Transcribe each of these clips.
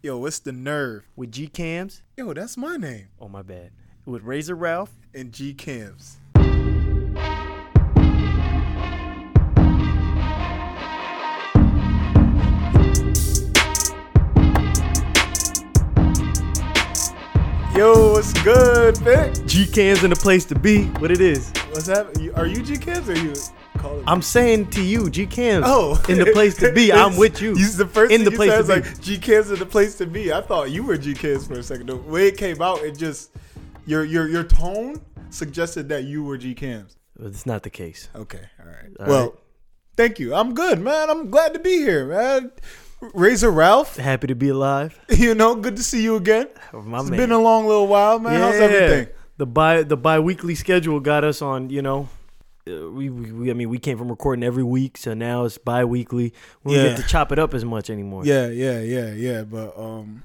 Yo, what's the nerve? with GCamz. Yo, that's my name. Oh my bad. With Razor Ralf. And GCamz. Yo, what's good, Vic? GCamz in the place to be. What it is. What's happening? Are you GCamz or you calling? I'm saying to you, GCamz. Oh, in the place to be. I'm with you. You, the first in the place said to was be. like GCamz is the place to be. I thought you were GCamz for a second. The way it came out, it just your your your tone suggested that you were GCamz. It's not the case. Okay, all right. All well, right. thank you. I'm good, man. I'm glad to be here, man. Razor Ralf, Happy to be alive. you know, good to see you again. Oh, my It's man. been a long little while, man. How's everything? The bi the bi-weekly schedule got us on, you know, we, we, we I mean we came from recording every week, so now it's bi-weekly. We don't Yeah. get to chop it up as much anymore. Yeah, yeah, yeah, yeah. But um,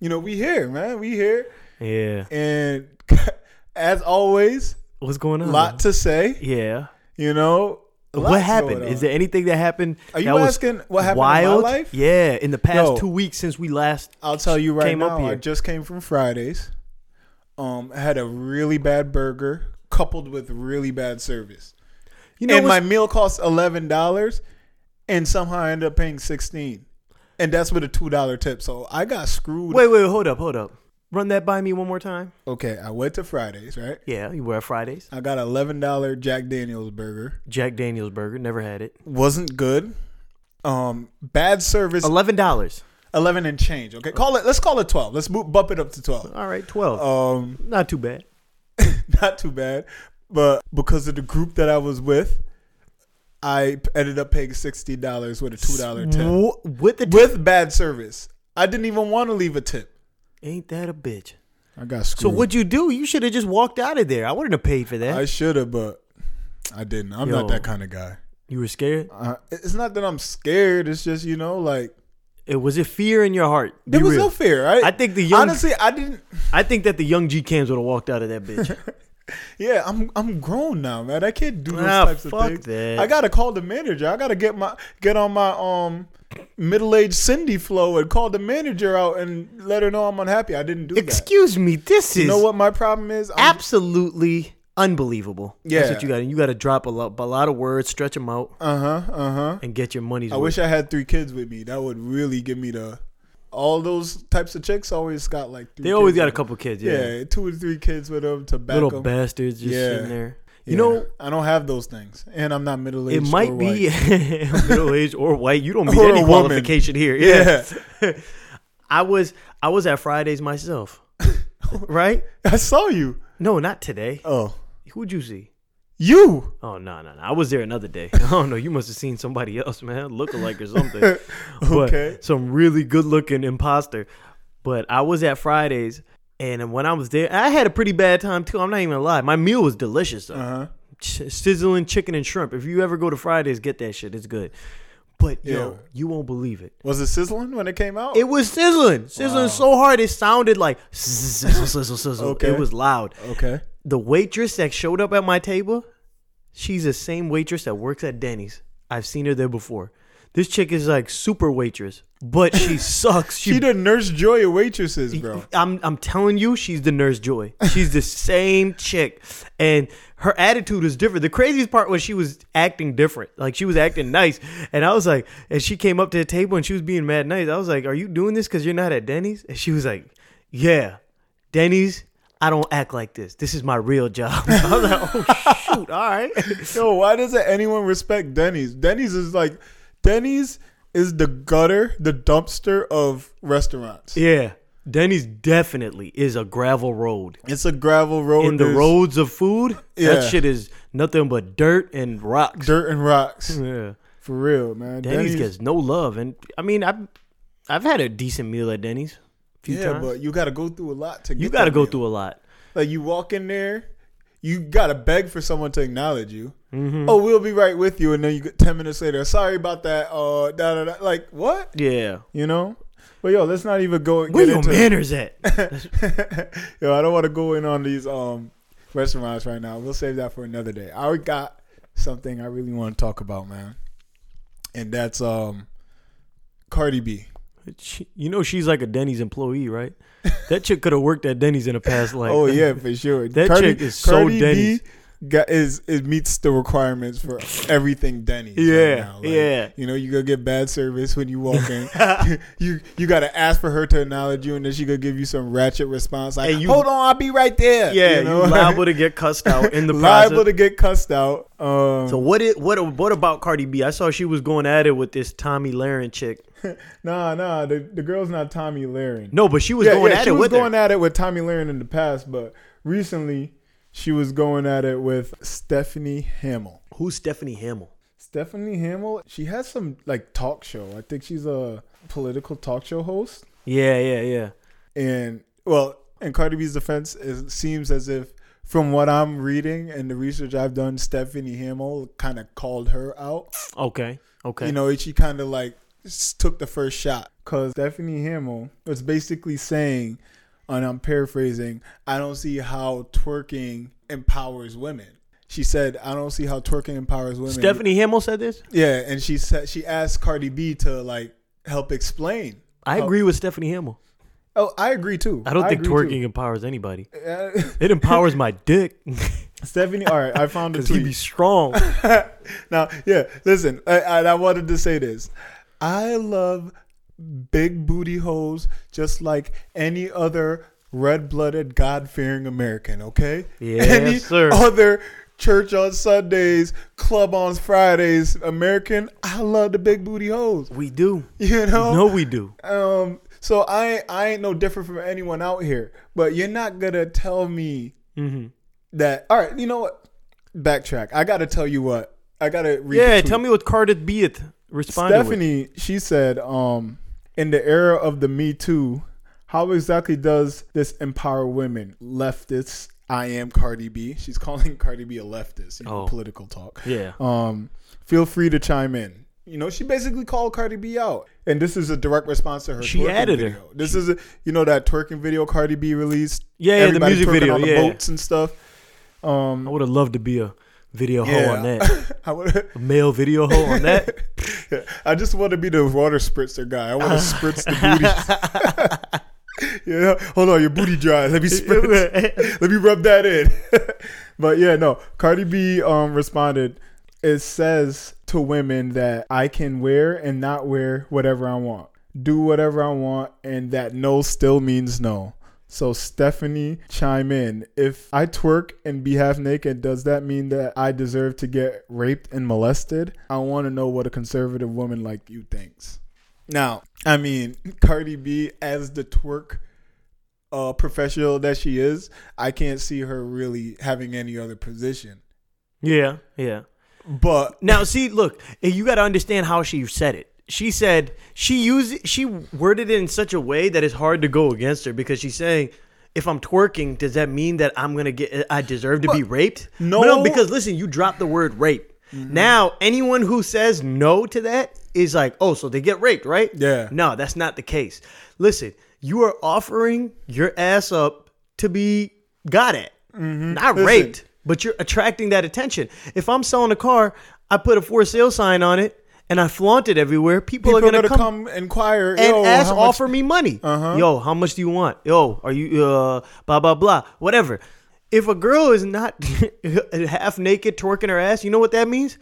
you know, we here, man. We here, Yeah. and as always, What's going a on? lot to say. yeah. You know, What happened? Is there anything that happened? Are you asking what happened wild? in my life? Yeah, in the past Yo. two weeks since we last. I'll tell you right came up now. I just came from Fridays. Um, I had a really bad burger coupled with really bad service, You know, and my meal cost eleven dollars, and somehow I ended up paying sixteen, and that's with a two dollar tip. So I got screwed. wait, wait, hold up, hold up. Run that by me one more time. Okay, I went to Fridays. Right, Yeah, you were at Fridays. I got eleven dollar Jack Daniel's burger. Jack Daniel's burger, never had it. Wasn't good. Um, bad service. Eleven dollars. Eleven and change. Okay, call it. Let's call it twelve. Let's move, bump it up to twelve. All right, twelve. Um, Not too bad. not too bad. But because of the group that I was with, I ended up paying sixty dollars with a two dollar tip With the with bad service. I didn't even want to leave a tip. ain't that a bitch? I got screwed. So what'd you do? You should have just walked out of there. I wouldn't have paid for that. I should have, but I didn't. I'm Yo. not that kind of guy. you were scared. Uh, it's not that I'm scared. It's just you know, like It was a fear in your heart. Be there was real. no fear. Right? I think the young. honestly, I didn't. I think that the young GCamz would have walked out of that bitch. Yeah, I'm I'm grown now, man. I can't do those Ah, types of fuck things. that. I gotta call the manager. I gotta get my get on my um middle aged Cindy flow and call the manager out and let her know I'm unhappy. I didn't do that. Excuse me. This is You know what my problem is? I'm, absolutely unbelievable. Yeah, That's what you got. You got to drop a lot, a lot of words, stretch them out, uh huh, uh huh. and get your money's I worth. wish I had three kids with me. That would really give me the. All those types of chicks always got like. Three they always got a couple kids. Yeah, Yeah, two or three kids with them to back little 'em. bastards just Yeah. sitting there. You Yeah. know, I don't have those things, and I'm not middle aged. it might be middle aged or white. You don't meet Or any qualification here. Yeah. Yeah. I was I was at Fridays myself. right? I saw you. No, not today. Oh, Who'd you see? you. Oh no, no, no. I was there another day. I don't know. You must have seen somebody else, man. Lookalike or something. But Okay. some really good looking imposter. But I was at Fridays and when I was there, I had a pretty bad time too. I'm not even gonna lie. My meal was delicious though. Uh huh. Ch- sizzling chicken and shrimp. If you ever go to Fridays, get that shit. It's good. But yo, you won't believe it. Was it sizzling when it came out? It was sizzling, sizzling Wow. so hard it sounded like sizzle, sizzle, sizzle. Okay. It was loud. okay. The waitress that showed up at my table, she's the same waitress that works at Denny's. I've seen her there before. This chick is like super waitress, but she sucks. She the nurse joy of waitresses, bro. I'm I'm telling you, she's the nurse Joy. She's the same chick, and her attitude is different. The craziest part was she was acting different. Like she was acting nice, and I was like, and she came up to the table and she was being mad nice. I was like, "Are you doing this because you're not at Denny's?" And she was like, "Yeah, Denny's." I don't act like this. This is my real job. I was like, oh shoot, all right. Yo, why doesn't anyone respect Denny's? Denny's is like, Denny's is the gutter, the dumpster of restaurants. Yeah, Denny's definitely is a gravel road. It's a gravel road. In the there's roads of food, Yeah. that shit is nothing but dirt and rocks. dirt and rocks. Yeah. For real, man. Denny's, gets no love, and I mean, I've I've had a decent meal at Denny's. Few yeah, times. but you got to go through a lot to. Get. You got to go meal. through a lot. Like you walk in there, you got to beg for someone to acknowledge you. Mm-hmm. Oh, we'll be right with you, and then you get ten minutes later. Sorry about that. Uh, da, da, da. like what? Yeah, You know. But yo, let's not even go where get your into. manners at? yo, I don't want to go in on these um restaurants right now. We'll save that for another day. I got something I really want to talk about, man, and that's um Cardi B. She, you know she's like a Denny's employee, right? That chick could have worked at Denny's in a past life. oh yeah, for sure. That chick is so Denny's. Got, is it meets the requirements for everything Denny's. right Yeah, now. Like, yeah. You know, you gonna get bad service when you walk in. you you gotta ask for her to acknowledge you, and then she gonna give you some ratchet response like, you- "Hold on, I'll be right there." Yeah, you know? you liable to get cussed out in the liable process. to get cussed out. Um, So what? It, what? What about Cardi B? I saw she was going at it with this Tommy Lahren chick. nah, nah, the, the girl's not Tommy Lahren. No, but she was yeah, going yeah, at she it was with going her. at it with Tommy Lahren in the past, but recently she was going at it with Stephanie Hamill. Who's Stephanie Hamill? Stephanie Hamill, she has some like talk show. I think she's a political talk show host. Yeah, yeah, yeah. And well, in Cardi B's defense, it seems as if from what I'm reading and the research I've done, Stephanie Hamill kind of called her out. Okay, okay. You know, she kind of like took the first shot because Stephanie Hamill was basically saying, and I'm paraphrasing, I don't see how twerking empowers women. She said, I don't see how twerking empowers women. Stephanie Hamill said this. Yeah, and she said she asked Cardi B to like help explain. I agree with Stephanie Hamill. Oh, I agree too. I don't think twerking too. empowers anybody. Uh, It empowers my dick Stephanie, all right, I found a because he be strong. now, yeah, listen, I, I, I wanted to say this. I love big booty hoes just like any other red blooded, God fearing American, okay? Yes, any sir. other church on Sundays, club on Fridays, American, I love the big booty hoes. We do. You know? No, we do. Um, so I I ain't no different from anyone out here. But you're not gonna tell me hmm that all right, you know what? Backtrack. I gotta tell you what. I gotta read Yeah, tell me what Cardi B responded with. Stephanie, she said, um, in the era of the Me Too, how exactly does this empower women? Leftists, I am Cardi B. She's calling Cardi B a leftist, you know, Oh. political talk. Yeah. Um, feel free to chime in. You know, she basically called Cardi B out. And this is a direct response to her She added her. video. This is a, you know that twerking video Cardi B released? Yeah, yeah, the music video, on the yeah. boats and stuff. Um, I would have loved to be a video hoe on that. I would male video hoe on that. I just want to be the water spritzer guy. I want to spritz the booty. yeah, hold on, your booty dry. Let me spritz. Let me rub that in. but yeah, no. Cardi B um responded. It says to women that I can wear and not wear whatever I want, do whatever I want, and that no still means no. So Stephanie, chime in. If I twerk and be half naked, does that mean that I deserve to get raped and molested? I want to know what a conservative woman like you thinks. Now, I mean, Cardi B as the twerk uh, professional that she is, I can't see her really having any other position. yeah, yeah. But Now, see, look, you got to understand how she said it. She said she used she worded it in such a way that it's hard to go against her because she's saying, if I'm twerking, does that mean that I'm gonna get I deserve to be raped? no. But because listen, you dropped the word rape. Now, anyone who says no to that is like, oh, so they get raped, right? Yeah. No, that's not the case. Listen, you are offering your ass up to be got at, not Mm-hmm. Listen. raped but you're attracting that attention. If I'm selling a car, I put a for sale sign on it and I flaunt it everywhere. People, people are gonna, come, come, inquire and ask, offer me money. Uh-huh. Yo, how much do you want? Yo, are you uh blah blah blah whatever. If a girl is not half naked twerking her ass, you know what that means?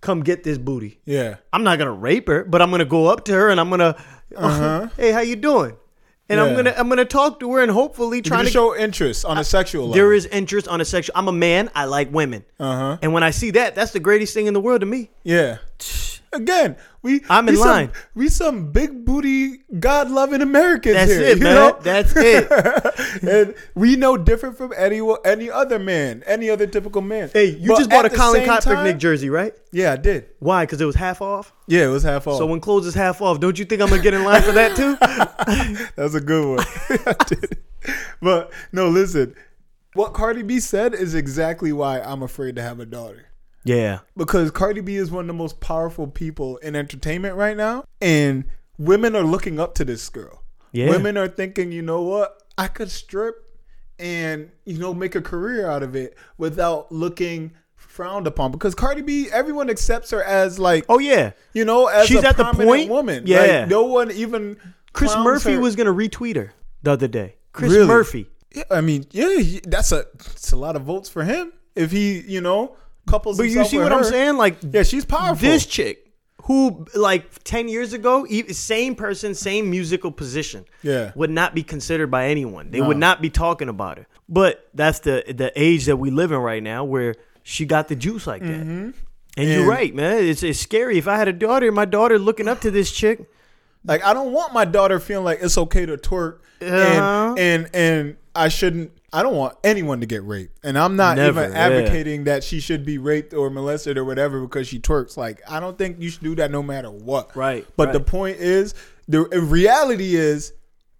Come get this booty. Yeah. I'm not gonna rape her, but I'm gonna go up to her and I'm gonna, Uh-huh. hey, how you doing? And I'm gonna I'm gonna talk to her and hopefully to to show interest on a sexual level. there is interest on a sexual. I'm a man. I like women. Uh huh. And when I see that, that's the greatest thing in the world to me. Yeah. Again, we I'm we in some- line. we some big booty, God loving Americans here. That's here. it, man. know? That's it. and we know different from any any other man, any other typical man. Hey, you But just bought a Colin Kaepernick jersey, right? Yeah, I did. Why? Because it was half off. Yeah, it was half off. So when clothes is half off, don't you think I'm gonna get in line for that too? That's a good one. But no, listen. What Cardi B said is exactly why I'm afraid to have a daughter. Yeah. because Cardi B is one of the most powerful people in entertainment right now, and women are looking up to this girl. Yeah. Women are thinking, you know what, I could strip and you know make a career out of it without looking frowned upon because Cardi B, everyone accepts her as like, Oh yeah, you know, as She's a at the point- woman. yeah. Like, no one even. Chris Murphy her. was gonna retweet her the other day. Chris Really? Murphy. Yeah, I mean, yeah, that's a it's a lot of votes for him if he, you know, couples. But you see what I'm saying? Like Yeah, she's powerful. this chick who like 10 years ago same person same musical position Yeah. would not be considered by anyone they No. would not be talking about her but that's the the age that we live in right now where she got the juice like that and, you're right man it's, it's scary if i had a daughter my daughter looking up to this chick Like I don't want my daughter feeling like it's okay to twerk Uh-huh. and and and I shouldn't I don't want anyone to get raped. And I'm not Never, even yeah. advocating that she should be raped or molested or whatever because she twerks. Like I don't think you should do that no matter what. Right, But the point is the reality is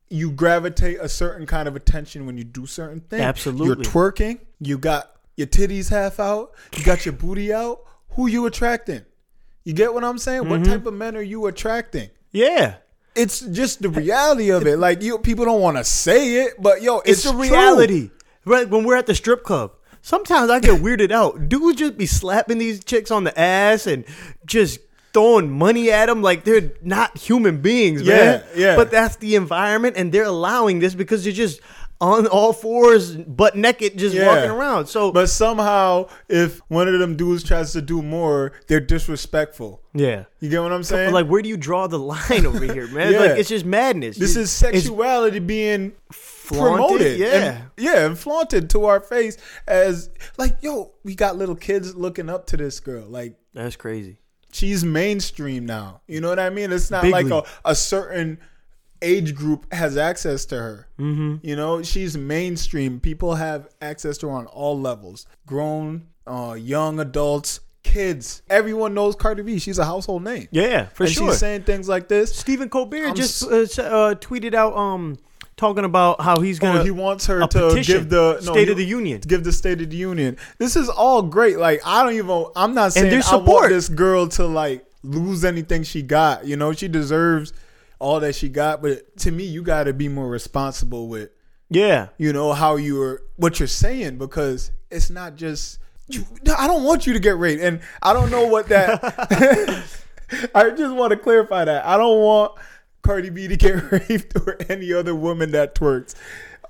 you gravitate a certain kind of attention when you do certain things. Absolutely. You're twerking, you got your titties half out, you got your booty out. Who you attracting? You get what I'm saying? Mm-hmm. What type of men are you attracting? yeah it's just the reality of it. Like you, people don't want to say it, but yo, it's, it's, the true. reality right when we're at the strip club sometimes i get weirded out dudes just be slapping these chicks on the ass and just throwing money at them like they're not human beings man Yeah, yeah. but that's the environment and they're allowing this because they're just on all fours butt naked just Yeah. walking around so But somehow, if one of them dudes tries to do more, they're disrespectful. yeah You get what I'm saying? like where do you draw the line over here man Yeah. like it's just madness this is sexuality being flaunted, promoted, yeah. and, yeah, and flaunted to our face as like, yo, we got little kids looking up to this girl. Like that's crazy she's mainstream now. You know what I mean? It's not Big like a, a certain age group has access to her. Mm-hmm. You know, she's mainstream. People have access to her on all levels grown, uh, young adults, kids. Everyone knows Cardi B. She's a household name. yeah for and sure she's saying things like this. Stephen Colbert I'm just uh, uh, tweeted out um talking about how he's gonna Oh, he wants her to give the State he- of the Union. give the State of the Union. This is all great. Like I don't even. I'm not saying I want this girl to like lose anything she got. You know, she deserves all that she got. But to me, you got to be more responsible with yeah, you know how you're what you're saying because it's not just. You, I don't want you to get raped, and I don't know what that. I just want to clarify that I don't want Cardi B to get raped or any other woman that twerks.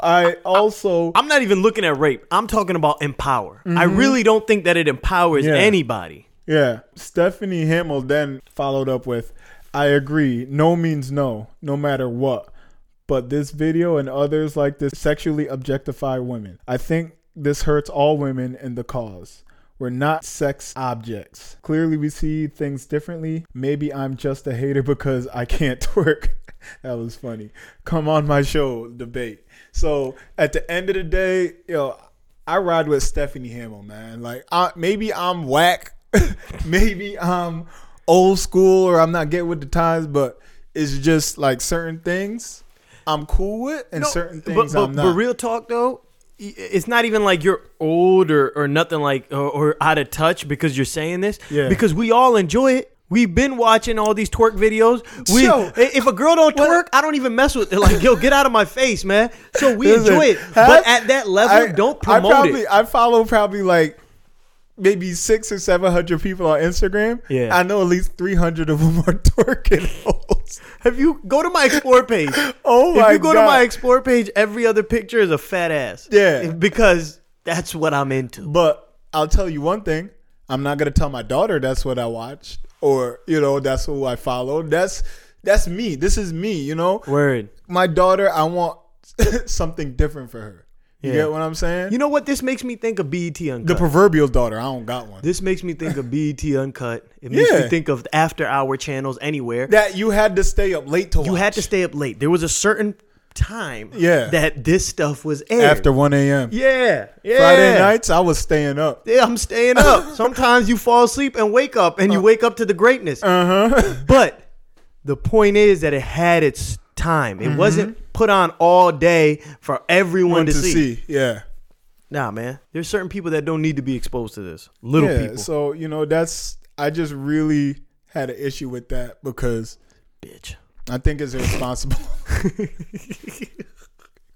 I also I'm not even looking at rape. I'm talking about empower. I really don't think that it empowers Mm-hmm. Yeah. anybody. Yeah. Stephanie Hamill then followed up with I agree, no means no, no matter what. But this video and others like this sexually objectify women. I think this hurts all women in the cause. We're not sex objects. Clearly, we see things differently. Maybe I'm just a hater because I can't twerk. that was funny. Come on my show, debate. So at the end of the day, yo, I ride with Stephanie Hamill, man. Like, I, maybe I'm whack, maybe I'm old school, or I'm not getting with the times, but it's just like certain things I'm cool with, and No, certain but, things but, I'm not. but real talk though, it's not even like you're old or, or nothing like or, or out of touch because you're saying this. Yeah. Because we all enjoy it. We've been watching all these twerk videos. We, Yo, if a girl don't twerk, I don't even mess with it. Like, yo, get out of my face, man. So we Listen, enjoy it, have- but at that level, I- don't I promote probably, it. I follow probably like maybe six or seven hundred people on Instagram. Yeah. I know at least three hundred of them are twerking hoes. Have you go to my explore page? Oh my! if you go God. to my explore page, every other picture is a fat ass. Yeah. because that's what I'm into. But I'll tell you one thing: I'm not gonna tell my daughter that's what I watched, or you know that's who I followed. That's that's me. This is me. You know, Word. my daughter. I want something different for her. You Yeah. get what I'm saying? You know what? This makes me think of BET Uncut. the proverbial daughter. I don't got one. this makes me think of BET Uncut. It makes Yeah. me think of after hour channels anywhere. that you had to stay up late to watch. you had to stay up late. There was a certain time Yeah. that this stuff was aired. after 1 a.m. Yeah. Yeah. Friday nights. I was staying up. Yeah, I'm staying up. Sometimes you fall asleep and wake up and you wake up to the greatness. Uh huh. But the point is that it had its time. It mm-hmm. wasn't put on all day for everyone to to, see. see. Yeah. Nah, man. There's certain people that don't need to be exposed to this. Little yeah. people. So you know that's I just really had an issue with that because Bitch. I think it's irresponsible.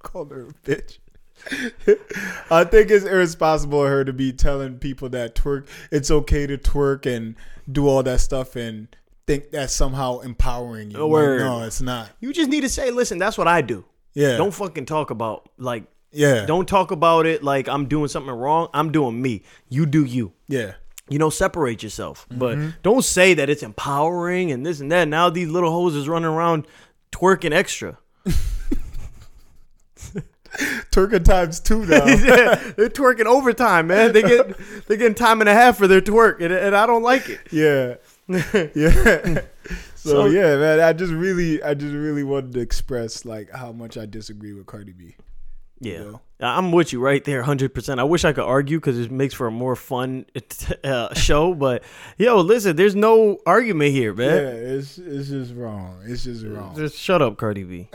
Called her a bitch. I think it's irresponsible of her to be telling people that twerk it's okay to twerk and do all that stuff and think that's somehow empowering you. A. Like, no, it's not. You just need to say, listen, that's what I do. Yeah. Don't fucking talk about like yeah. don't talk about it like I'm doing something wrong. I'm doing me. You do you. Yeah. You know, separate yourself. But Mm-hmm. don't say that it's empowering and this and that. Now these little hoes is running around twerking extra. Twerking times two now. they're twerking overtime, man. They get they getting time and a half for their twerk, and, and I don't like it. yeah. Yeah. so, So- yeah, man, I just really I just really wanted to express like how much I disagree with Cardi B. Yeah, know? I'm with you right there, hundred percent. I wish I could argue because it makes for a more fun uh, show. But yo, listen, there's no argument here, man. Yeah, it's it's just wrong. It's just wrong. Just shut up, Cardi B.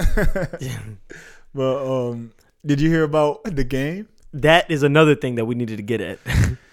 But um did you hear about the game? that is another thing that we needed to get at.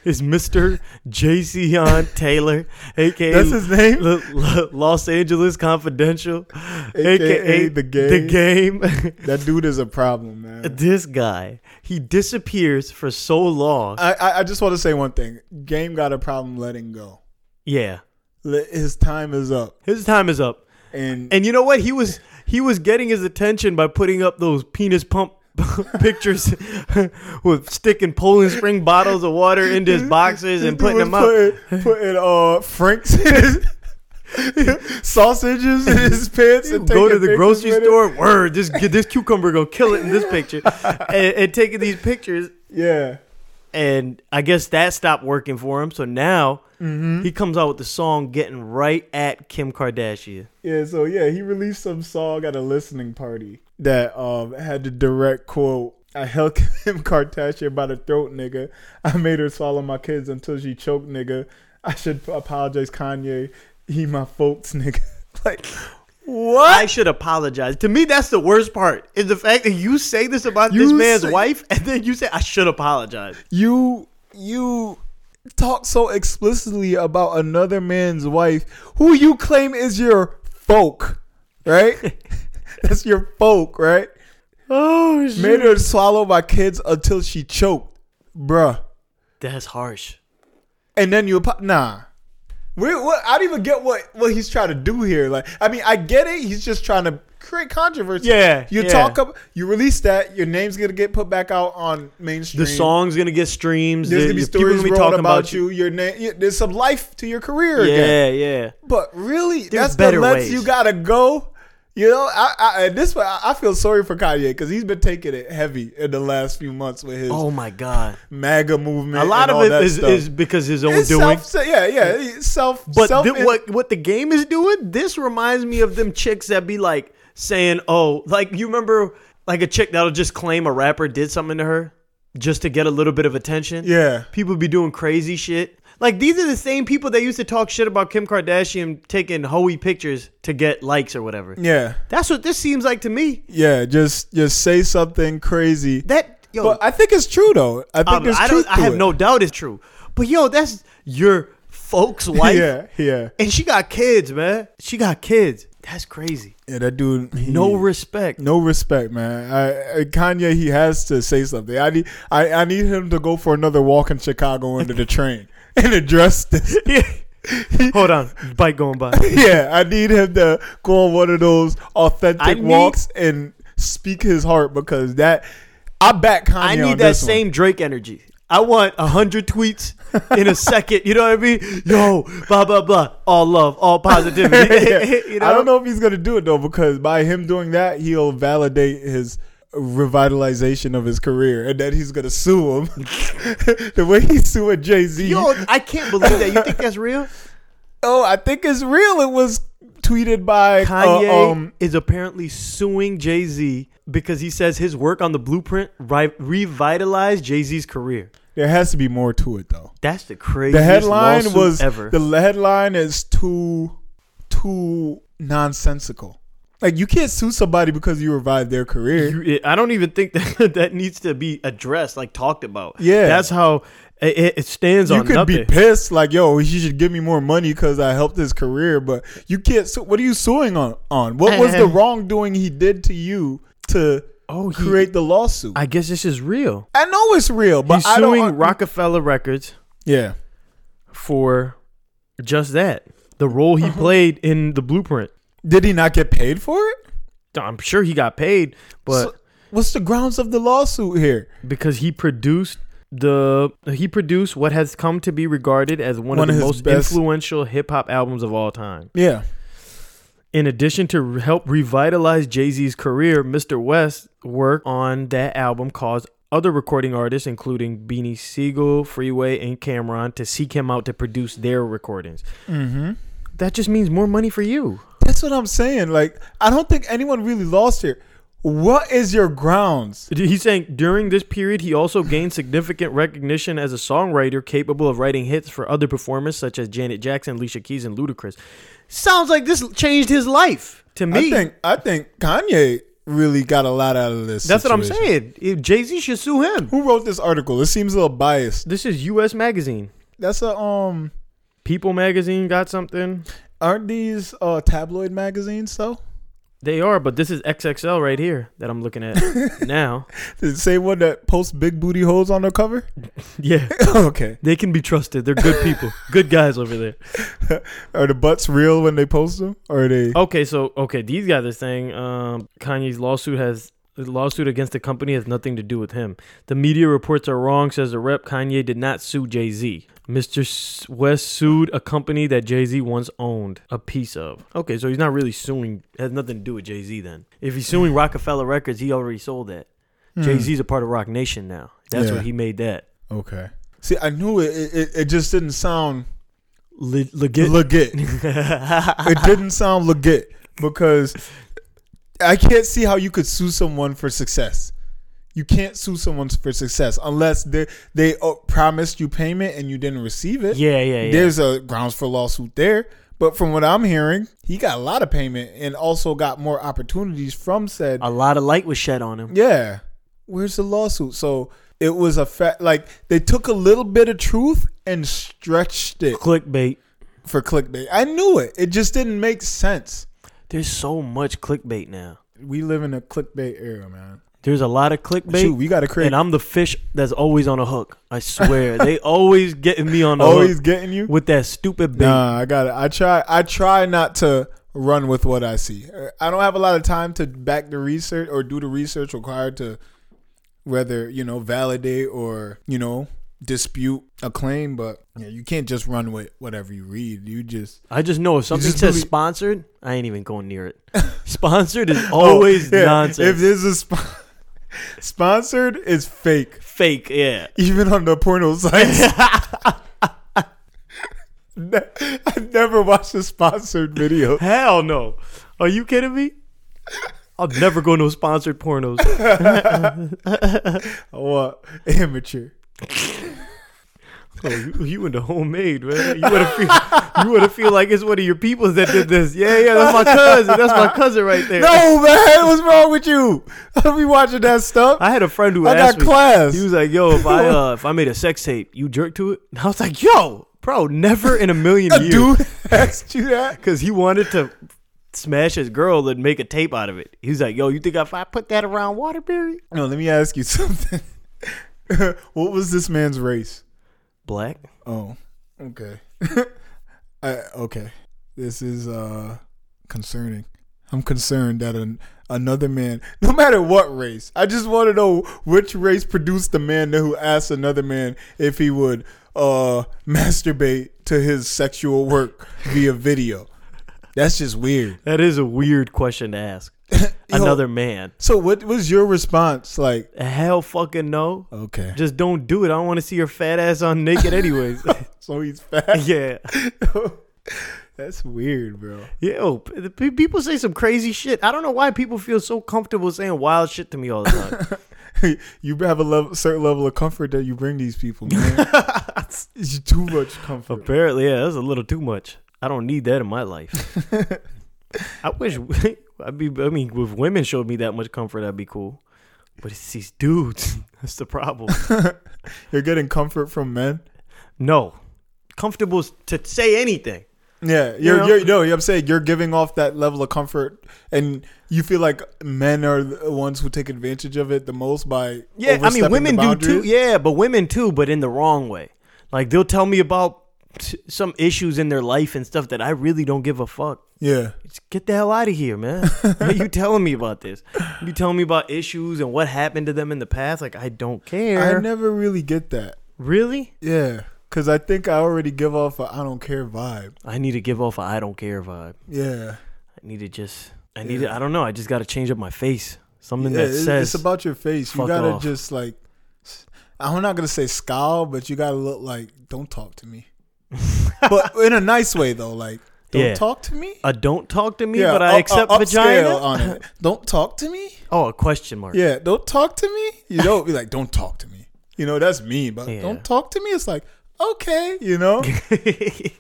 Is Mr. Jayceon Taylor, aka That's his name? L- L- Los Angeles Confidential, AKA The Game. The game. That dude is a problem, man. this guy, he disappears for so long. I, I I just want to say one thing. Game got a problem letting go. yeah, His time is up, his time is up. and And you know what? He was he was getting his attention by putting up those penis pump pictures with sticking Poland Spring bottles of water into his boxes and putting them was up. Putting, putting uh Frank's sausages in his pants. And Go to the grocery store. Word, this this cucumber gonna kill it in this picture, and, and taking these pictures. Yeah, And I guess that stopped working for him. So now Mm-hmm. he comes out with the song "Getting Right at Kim Kardashian." yeah. So yeah, he released some song at a listening party that um had the direct quote. I held Kim Kardashian by the throat, nigga. I made her swallow my kids until she choked, nigga. I should apologize, Kanye. He my folks, nigga. like, what? I should apologize. To me, that's the worst part. Is the fact that you say this about You this man's say- wife, and then you say I should apologize. you you talk so explicitly about another man's wife who you claim is your folk, right? That's your folk, right? Oh shit. Made her swallow my kids until she choked, bruh. That's harsh. And then you nah. Where, what, I don't even get what what he's trying to do here. Like, I mean, I get it. He's just trying to create controversy. Yeah, you yeah. talk up, you release that, your name's gonna get put back out on mainstream. The song's gonna get streams. There's the- gonna be stories gonna be talking about, you. Your name. yeah, There's some life to your career Yeah, again. yeah. But really, There's that's better the lengths ways. you gotta go. You know, I, I and this one, I feel sorry for Kanye because he's been taking it heavy in the last few months with his Oh my god. MAGA movement. A lot of it is, is because his own It's doing. self, yeah, yeah, self. But self, thi- what what the game is doing, this reminds me of them chicks that be like saying, "Oh, like you remember like a chick that'll just claim a rapper did something to her just to get a little bit of attention." Yeah, People be doing crazy shit. Like these are the same people that used to talk shit about Kim Kardashian taking hoey pictures to get likes or whatever. yeah, That's what this seems like to me. yeah. Just just say something crazy. That yo, But I think it's true though. I think um, there's I truth. I have it. no doubt it's true. But yo, that's your folks' wife. Yeah, yeah, And she got kids, man. She got kids. That's crazy. yeah. That dude. he- No respect. No respect, man. I, I Kanye, he has to say something. I need, I, I need him to go for another walk in Chicago under the train and address this. Hold on, bike going by. yeah, I need him to go on one of those I authentic need- walks and speak his heart because that I back Kanye. I on need that this one. same Drake energy. I want a hundred tweets in a second. You know what I mean? Yo, blah blah blah. All love, all positivity. Yeah. you? I don't know if he's gonna do it though because by him doing that, he'll validate his revitalization of his career, and then he's gonna sue him the way he's suing Jay Z. Yo, I can't believe that. You think that's real? Oh, I think it's real. It was tweeted by Kanye uh, um, is apparently suing Jay Z because he says his work on the blueprint ri- revitalized Jay Z's career. there has to be more to it though. That's the craziest The headline was ever. the headline is too too nonsensical. Like you can't sue somebody because you revived their career. You- I don't even think that that needs to be addressed, like talked about. Yeah. that's how it, it stands You on could nothing. be pissed, like, yo, he should give me more money because I helped his career, but you can't. Sue. What are you suing on? On what was the wrongdoing he did to you to Oh, he, create the lawsuit. I, guess this is real. I know it's real, but He's I suing don't. Roc-A-Fella Records yeah, for just that. The role he uh-huh. played in the blueprint. Did he not get paid for it? I'm sure he got paid, but So, what's the grounds of the lawsuit here? because he produced the he produced what has come to be regarded as one, One of the of most best- influential hip hop albums of all time. Yeah, In addition to help revitalize Jay-Z's career, Mr. West's work on that album caused other recording artists, including Beanie Sigel, Freeway, and Cam'ron, to seek him out to produce their recordings. mm-hmm. That just means more money for you. That's what I'm saying. Like, I don't think anyone really lost here. What is your grounds? He's saying during this period, he also gained significant recognition as a songwriter capable of writing hits for other performers such as Janet Jackson, Alicia Keys, and Ludacris. Sounds like this changed his life to me. I think I think Kanye really got a lot out of this. That's what I'm situation. saying. Jay Z should sue him. Who wrote this article? It seems a little biased. This is U.S. Magazine. That's a um. People Magazine got something. Aren't these uh tabloid magazines though? They are, but this is XXL right here that I'm looking at now. the same one that posts big booty holes on the cover? Yeah, okay. they can be trusted. They're good people, good guys over there. Are the butts real when they post them? Or are they? Okay, so okay, these guys are saying um, Kanye's lawsuit has the lawsuit against the company has nothing to do with him. The media reports are wrong, says the rep. Kanye did not sue Jay Z. Mr. West sued a company that Jay Z once owned a piece of. Okay, so he's not really suing. Has nothing to do with Jay Z then. If he's suing Roc-A-Fella Records, he already sold that. Hmm. Jay Z's a part of Roc Nation now. That's Yeah. what he made that. Okay. See, I knew it. It, it, it just didn't sound Le- legit. legit. it didn't sound legit because I can't see how you could sue someone for success. You can't sue someone for success unless they they uh, promised you payment and you didn't receive it. yeah, yeah, yeah. There's a grounds for lawsuit there. But from what I'm hearing, he got a lot of payment and also got more opportunities from said. a lot of light was shed on him. Yeah. Where's the lawsuit? So it was a fact. Like they took a little bit of truth and stretched it Clickbait. for clickbait. I knew it. It just didn't make sense. There's so much clickbait now. We live in a clickbait era, man. There's a lot of clickbait. Shoot, we got to create. and I'm the fish that's always on a hook. I swear, they always getting me on the always getting you. with that stupid bait. Nah, I got it. I try. I try not to run with what I see. Uh, I don't have a lot of time to back the research or do the research required to whether you know validate or you know dispute a claim. But yeah, you can't just run with whatever you read. You just I just know if something says sponsored, I ain't even going near it. sponsored is oh, always Oh, yeah, nonsense. If there's a sp- sponsored, is fake. Fake, yeah. Even on the porno sites. I never watched a sponsored video. Hell no. Are you kidding me? I'll never go no sponsored pornos. What amateur? Oh, you, you into homemade, man. You wanna feel you wanna feel like it's one of your peoples that did this. Yeah, yeah, that's my cousin. That's my cousin right there. No, man, what's wrong with you? I be watching that stuff. I had a friend who I asked got me. class. He was like, "Yo, if I uh, if I made a sex tape, you jerk to it?" And I was like, "Yo, bro, never in a million years." dude asked you that? because he wanted to smash his girl and make a tape out of it. He was like, "Yo, you think if I put that around Waterbury, No, let me ask you something. what was this man's race? Black?" Oh, okay. I, okay. This is uh concerning. I'm concerned that an, another man, no matter what race, I just want to know which race produced the man who asked another man if he would uh masturbate to his sexual work via video. That's just weird. That is a weird question to ask another man. So what was your response like? Hell, fucking no. Okay. Just don't do it. I don't want to see your fat ass on naked, anyways. So he's fat. yeah, That's weird, bro. yo, oh, pe- people say some crazy shit. I don't know why people feel so comfortable saying wild shit to me all the time. you have a level, certain level of comfort that you bring these people, man. it's too much comfort. Apparently, yeah, that's a little too much. I don't need that in my life. I wish I'd be. I mean, if women showed me that much comfort, that'd be cool. But it's these dudes. That's the problem. You're getting comfort from men. No, comfortable to say anything. Yeah, you're, know? you're no. I'm saying you're giving off that level of comfort, and you feel like men are the ones who take advantage of it the most by Yeah, I mean, women do too. Yeah, but women too, but in the wrong way. Like they'll tell me about t- some issues in their life and stuff that I really don't give a fuck. Yeah, Just get the hell out of here, man. Why are you telling me about this? You telling me about issues and what happened to them in the past? Like I don't care. I never really get that. really? Yeah, because I think I already give off a I don't care vibe. I need to give off a I don't care vibe. Yeah, I need to just. I need Yeah. to. I don't know. I just got to change up my face. Something yeah. that says it's about your face. You gotta off. just like. I'm not gonna say scowl, but you gotta look like don't talk to me. but in a nice way though, like don't Yeah. talk to me. a don't talk to me, Yeah, but I up- accept up- vagina. on it. Don't talk to me. Oh, a question mark. Yeah, don't talk to me. You don't be like, don't talk to me. You know, that's me, but Yeah. don't talk to me. It's like, okay, you know?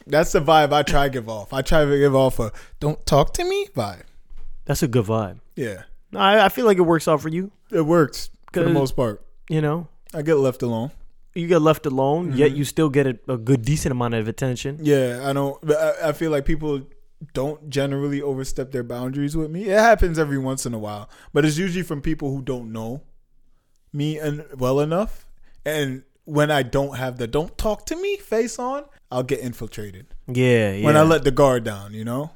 that's the vibe I try to give off. I try to give off a don't talk to me vibe. That's a good vibe. Yeah. I, I feel like it works out for you. It works for the most part. You know, I get left alone. You get left alone, Mm-hmm. yet you still get a, a good, decent amount of attention. Yeah, I don't but I, I feel like people don't generally overstep their boundaries with me. It happens every once in a while, but it's usually from people who don't know me and well enough. And when I don't have the don't talk to me face on, I'll get infiltrated. Yeah, yeah. when I let the guard down, you know.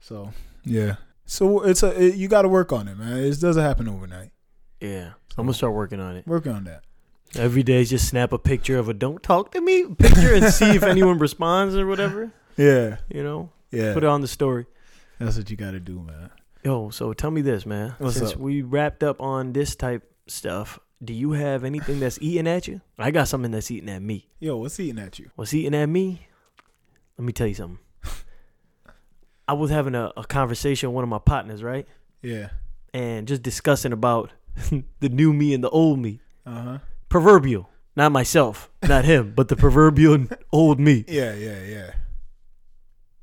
So yeah, so it's a it, you got to work on it, man. It doesn't happen overnight. yeah, I'm gonna start working on it. Work on that. Every day, just snap a picture of a "Don't talk to me" picture and see if anyone responds or whatever. Yeah, You know, yeah. put it on the story. That's what you got to do, man. Yo, so tell me this, man. What's Since up? we wrapped up on this type stuff, do you have anything that's eating at you? I got something that's eating at me. Yo, what's eating at you? What's eating at me? Let me tell you something. I was having a, a conversation with one of my partners, right? Yeah. And just discussing about the new me and the old me. Uh huh. Proverbial. Not myself, not him, but the proverbial old me. Yeah, yeah, yeah.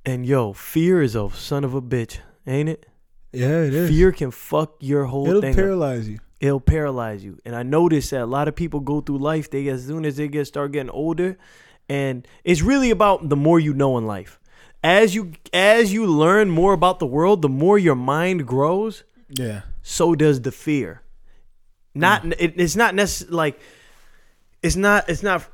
And yo, fear is a son of a bitch, ain't it? Yeah, it is. Fear can fuck your whole life. It'll thing. up. paralyze you. it'll paralyze you. And I notice that a lot of people go through life, they as soon as they get start getting older, and it's really about the more you know in life. As you as you learn more about the world, the more your mind grows, Yeah. so does the fear. Not Mm. it, it's not necessarily like it's not it's not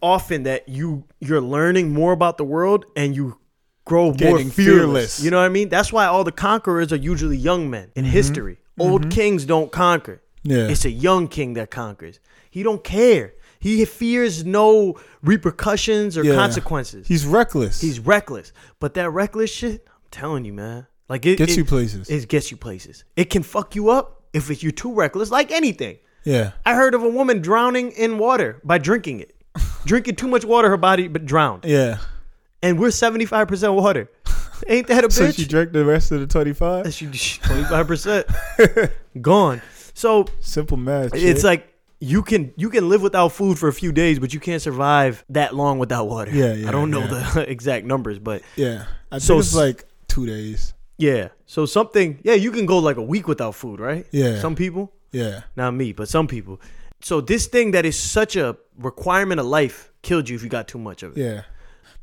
often that you you're learning more about the world and you grow more fearless. fearless. You know what I mean? That's why all the conquerors are usually young men in Mm-hmm. history. Old kings don't conquer. Yeah. It's a young king that conquers. He don't care. He fears no repercussions or Yeah. consequences. He's reckless. He's reckless. But that reckless shit, I'm telling you, man. Like it gets it- you places. it gets you places. It can fuck you up if it's, you're too reckless, like anything. yeah. I heard of a woman drowning in water by drinking it. Drinking too much water, her body but drowned. Yeah. And we're 75% water. Ain't that a bitch? So she drank the rest of the twenty five. She 25% gone. So Simple math. it's shit. like you can you can live without food for a few days, but you can't survive that long without water. Yeah, yeah, I don't know yeah. the exact numbers, but yeah. I think So it's like two days. Yeah. So something, yeah, you can go like a week without food, right? Yeah. Some people. Yeah. not me, but some people. So this thing that is such a requirement of life killed you if you got too much of it. Yeah.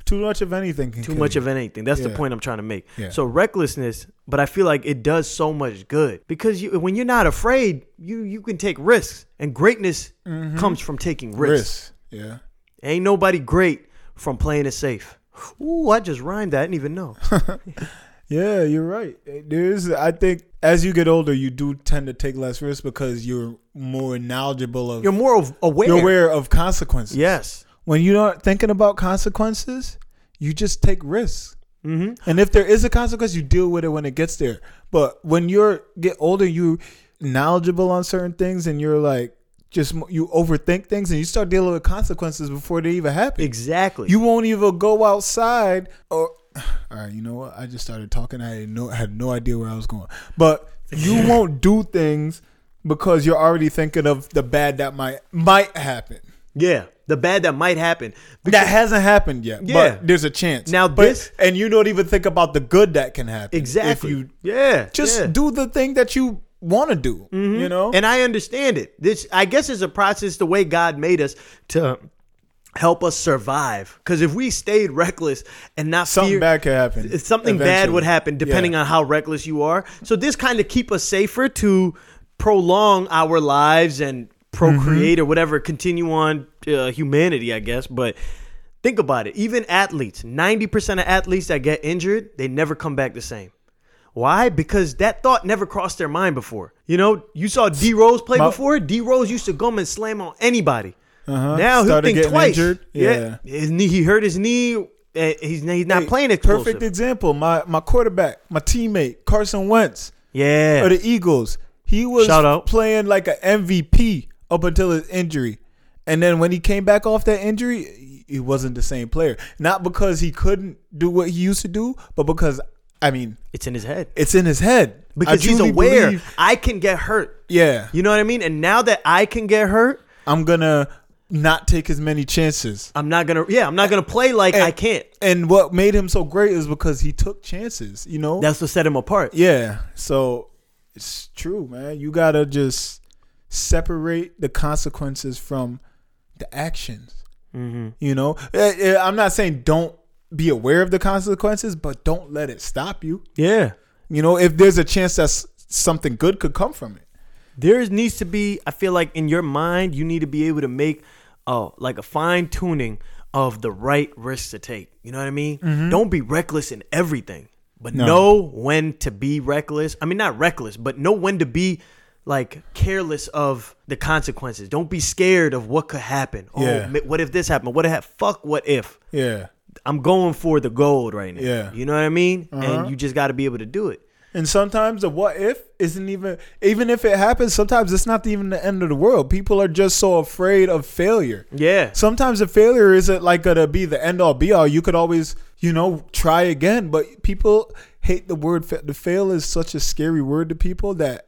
Too much of anything can Too much you. of anything. That's the point I'm trying to make. Yeah. So recklessness, but I feel like it does so much good because you, when you're not afraid, you you can take risks, and greatness mm-hmm. comes from taking risks. risk. Yeah. Ain't nobody great from playing it safe. Ooh, I just rhymed that. I didn't even know. Yeah, you're right. There's, I think, as you get older, you do tend to take less risks because you're more knowledgeable of. You're more aware. you're aware of consequences. Yes. When you're not thinking about consequences, you just take risks. Mm-hmm. And if there is a consequence, you deal with it when it gets there. But when you're get older, you knowledgeable on certain things, and you're like just you overthink things, and you start dealing with consequences before they even happen. Exactly. You won't even go outside or. All right, you know what? I just started talking. I had no, I had no idea where I was going. But you won't do things because you're already thinking of the bad that might might happen. yeah. The bad that might happen. That hasn't happened yet. Yeah. But there's a chance. Now But- this- and you don't even think about the good that can happen. Exactly. If you yeah. just yeah. do the thing that you want to do. You mm-hmm. know? And I understand it. This, I guess, is a process the way God made us to help us survive. Because if we stayed reckless and not Something fear, bad could happen. something bad would happen depending Yeah. on how reckless you are. So this kind of keep us safer to prolong our lives and procreate Mm-hmm. or whatever, continue on uh, humanity, I guess. But think about it. Even athletes, ninety percent of athletes that get injured, they never come back the same. Why? Because that thought never crossed their mind before. You know, you saw D Rose play My- before. D Rose used to come and slam on anybody. Uh-huh. Now he'll think twice. injured. Yeah, his knee. He hurt his knee. He's he's not Hey, playing explosive. Perfect example. My my quarterback, my teammate Carson Wentz Yeah. of the Eagles. He was playing like an MVP up until his injury, and then when he came back off that injury, he- he wasn't the same player. Not because he couldn't do what he used to do, but because I mean, It's in his head it's in his head. Because he's aware believe- I can get hurt. yeah, You know what I mean? And now that I can get hurt, I'm gonna not take as many chances. I'm not gonna. Yeah, I'm not gonna play like And- I can't. And what made him so great is because he took chances. You know, That's what set him apart. Yeah. So it's true, man. You gotta just separate the consequences from the actions. Mm-hmm. You know, Eh, eh, I'm not saying don't be aware of the consequences, but don't let it stop you. Yeah. You know, if there's a chance that something good could come from it. There needs to be. I feel like in your mind, you need to be able to make, oh, like a fine tuning of the right risks to take. You know what I mean? Don't be reckless in everything, but No. know when to be reckless. I mean, not reckless, but know when to be like careless of the consequences. Don't be scared of what could happen. Oh, Yeah. ma- what if this happened? What if fuck? What if? Yeah. I'm going for the gold right now. Yeah. You know what I mean? Uh-huh. And you just got to be able to do it. And sometimes the what if isn't even even if it happens, sometimes it's not even the end of the world. People are just so afraid of failure. Yeah. sometimes the failure isn't like gonna be the end all be all. You could always, you know, try again. But people hate the word. Fa- the fail is such a scary word to people that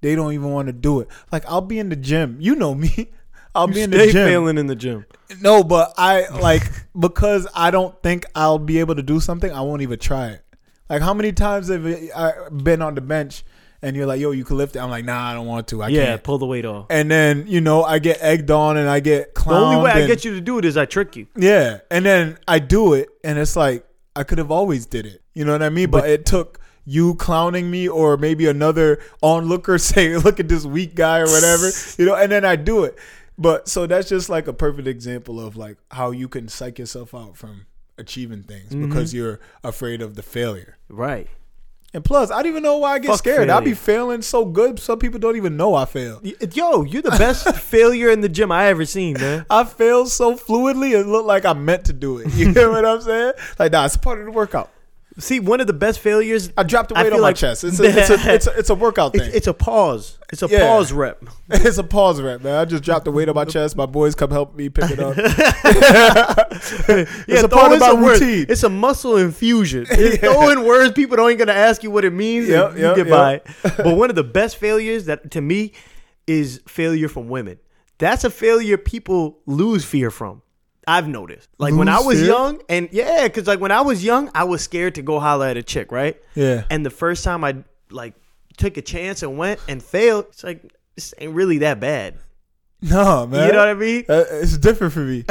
they don't even want to do it. Like I'll be in the gym. You know me. I'll be in the gym. failing in the gym. No, but I like because I don't think I'll be able to do something. I won't even try it. Like how many times have I been on the bench and you're like, "Yo, you can lift it." I'm like, "Nah, I don't want to. I Yeah, can't." pull the weight off. And then you know I get egged on and I get clowned. The only way I get you to do it is I trick you. yeah, and then I do it, and it's like I could have always did it. You know what I mean? But, it took you clowning me, or maybe another onlooker saying, "Look at this weak guy" or whatever. You know, and then I do it. But so that's just like a perfect example of like how you can psych yourself out from achieving things Mm-hmm. because you're afraid of the failure. Right. And plus, I don't even know why I get Fuck scared. I be failing so good, some people don't even know I fail. Yo, you're the best failure in the gym I ever seen, man. I fail so fluidly, it looked like I meant to do it. You know what I'm saying? Like, nah, it's part of the workout. See, one of the best failures. I dropped the weight on my like- chest. It's a, it's a, it's a, it's a workout thing. it's a pause. It's a Yeah. pause rep. It's a pause rep, man. I just dropped the weight on my chest. My boys come help me pick it up. it's a part of my routine. It's a muscle infusion. It's throwing words people don't even gonna ask you what it means. and Yep, you yep, get yep. by. But one of the best failures that to me is failure from women. That's a failure people lose fear from. I've noticed. Like when I was fear? young, and yeah, because like when I was young, I was scared to go holler at a chick, right? Yeah. And the first time I like took a chance and went and failed, it's like this ain't really that bad. No, man. You know what I mean? Uh, it's different for me.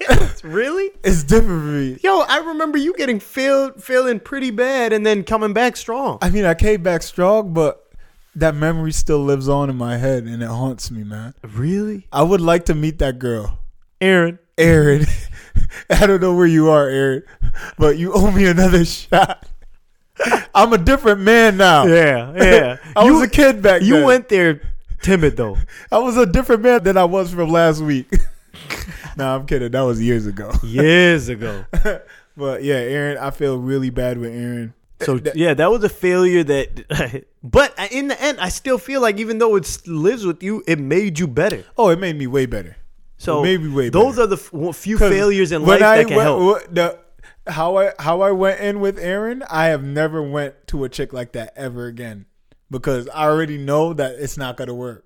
It's really? It's different for me. Yo, I remember you getting failed, feeling pretty bad, and then coming back strong. I mean, I came back strong, but that memory still lives on in my head and it haunts me, man. Really, I would like to meet that girl. Aaron? Aaron. I don't know where you are, Aaron, but you owe me another shot. I'm a different man now. Yeah, yeah. I you, was a kid back You then. went there timid though. I was a different man than I was from last week. nah, I'm kidding. That was years ago. Years ago. But yeah, Aaron, I feel really bad with Aaron. So yeah, that was a failure. That, but uh, in the end, I still feel like even though it lives with you, it made you better. Oh, it made me way better. So made me way those better. are the f- few failures in life I that can went- help. the- how I how I went in with Aaron, I have never went to a chick like that ever again because I already know that it's not gonna work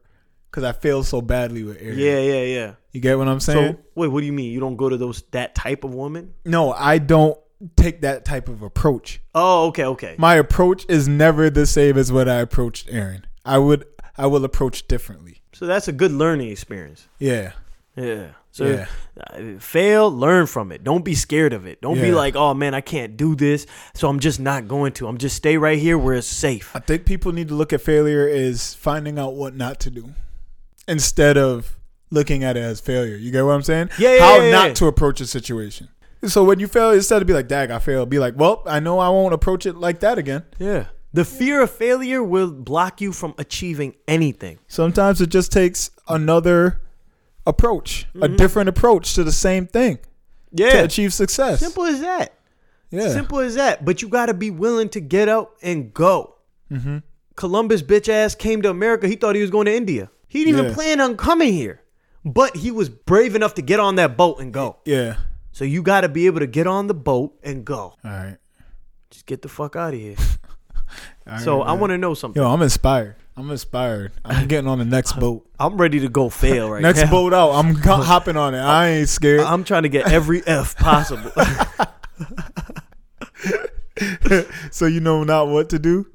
because I failed so badly with Aaron. Yeah, yeah, yeah. you get what I'm saying? So wait, what do you mean? You don't go to those that type of woman? no, I don't take that type of approach. Oh, okay, okay. My approach is never the same as what I approached Aaron. I would I will approach differently. So that's a good learning experience. Yeah. Yeah. So Yeah. uh, fail, learn from it. Don't be scared of it. Don't be like, oh man, I can't do this, so I'm just not going to. I'm just stay right here where it's safe. I think people need to look at failure as finding out what not to do instead of looking at it as failure. You get what I'm saying? Yeah, yeah, How yeah, not yeah. to approach a situation. So when you fail, instead of be like, "Dag, I failed," be like, "Well, I know I won't approach it like that again." Yeah. The fear of failure will block you from achieving anything. Sometimes it just takes another approach, a different approach to the same thing Yeah. to Mm-hmm. Achieve success. Simple as that. Yeah. Simple as that. But you got to be willing to get up and go. Mm-hmm. Columbus bitch ass came to America. He thought he was going to India. He didn't Yeah. even plan on coming here. But he was brave enough to get on that boat and go. Yeah. So you got to be able to get on the boat and go. All right. Just get the fuck out of here. All so right, I want to know something. Yo, I'm inspired. I'm inspired. I'm getting on the next boat. I'm ready to go fail right Next now. Next boat out. I'm hopping on it. I ain't scared. I'm trying to get every F possible. so you know not what to do.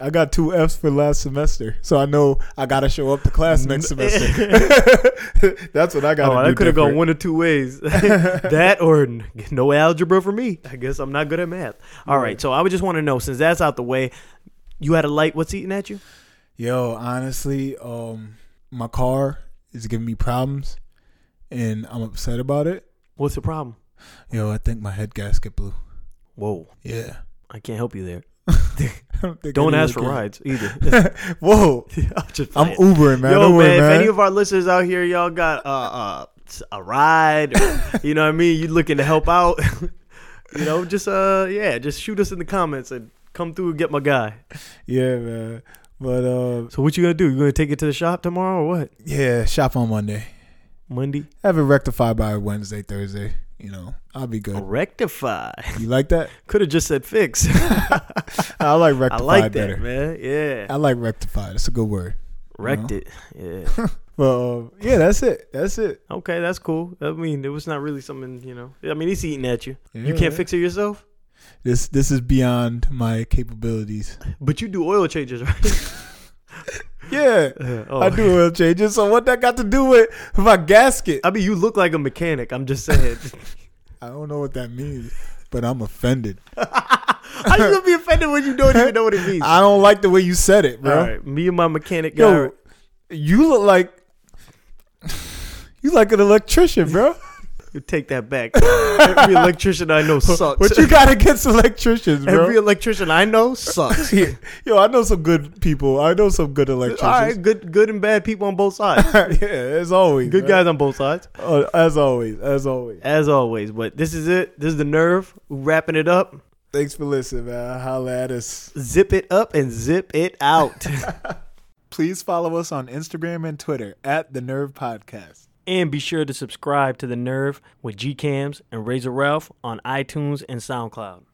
I got two Fs for last semester, so I know I gotta show up to class next semester. That's what I got. oh, to do that could have gone one of two ways. that or no algebra for me. I guess I'm not good at math. All right, so I would just want to know since that's out the way, you had a light. What's eating at you? Yo, honestly, um, my car is giving me problems, and I'm upset about it. What's the problem? Yo, I think my head gasket blew. Whoa, Yeah. I can't help you there. Don't, Don't ask for really rides either. Whoa. I'm just I'm. Ubering, man. Yo, don't worry, man, man. if any of our listeners out here, y'all got uh, uh, a ride, or, you know what I mean? You looking to help out, you know, just uh, yeah, just shoot us in the comments and come through and get my guy. yeah, man. But uh, So what you gonna do? You gonna take it to the shop tomorrow or what? yeah, shop on Monday. Monday? Have it rectified by Wednesday, Thursday. You know, I'll be good. Rectify. You like that? Could have just said fix. I like I like that, better. man. Yeah. I like rectify. That's a good word. Wrecked know? it. Yeah. well, uh, yeah, that's it. That's it. okay, that's cool. I mean, it was not really something, you know. I mean, he's eating at you. you can't fix it yourself, This this is beyond my capabilities. but you do oil changes, right? Yeah, Uh, oh. I do oil changes. So what that got to do with my gasket? I mean, you look like a mechanic. I'm just saying. I don't know what that means, but I'm offended. How you gonna be offended when you don't even know what it means? I don't like the way you said it, bro. All right, me and my mechanic guy. Yo, you look like you like an electrician, bro. Take that back. Every electrician I know sucks. What you got against electricians, bro? Every electrician I know sucks. Yo, I know some good people. I know some good All right, electricians. good, good and bad people on both sides. yeah, as always. Good man. guys on both sides, Uh, as always, as always. as always. But this is it. This is the nerve. We're wrapping it up. Thanks for listening, man. Holla at us. Zip it up and zip it out. Please follow us on Instagram and Twitter at the Nerve Podcast. And be sure to subscribe to the Nerve with GCamz and Razor Ralf on iTunes and SoundCloud.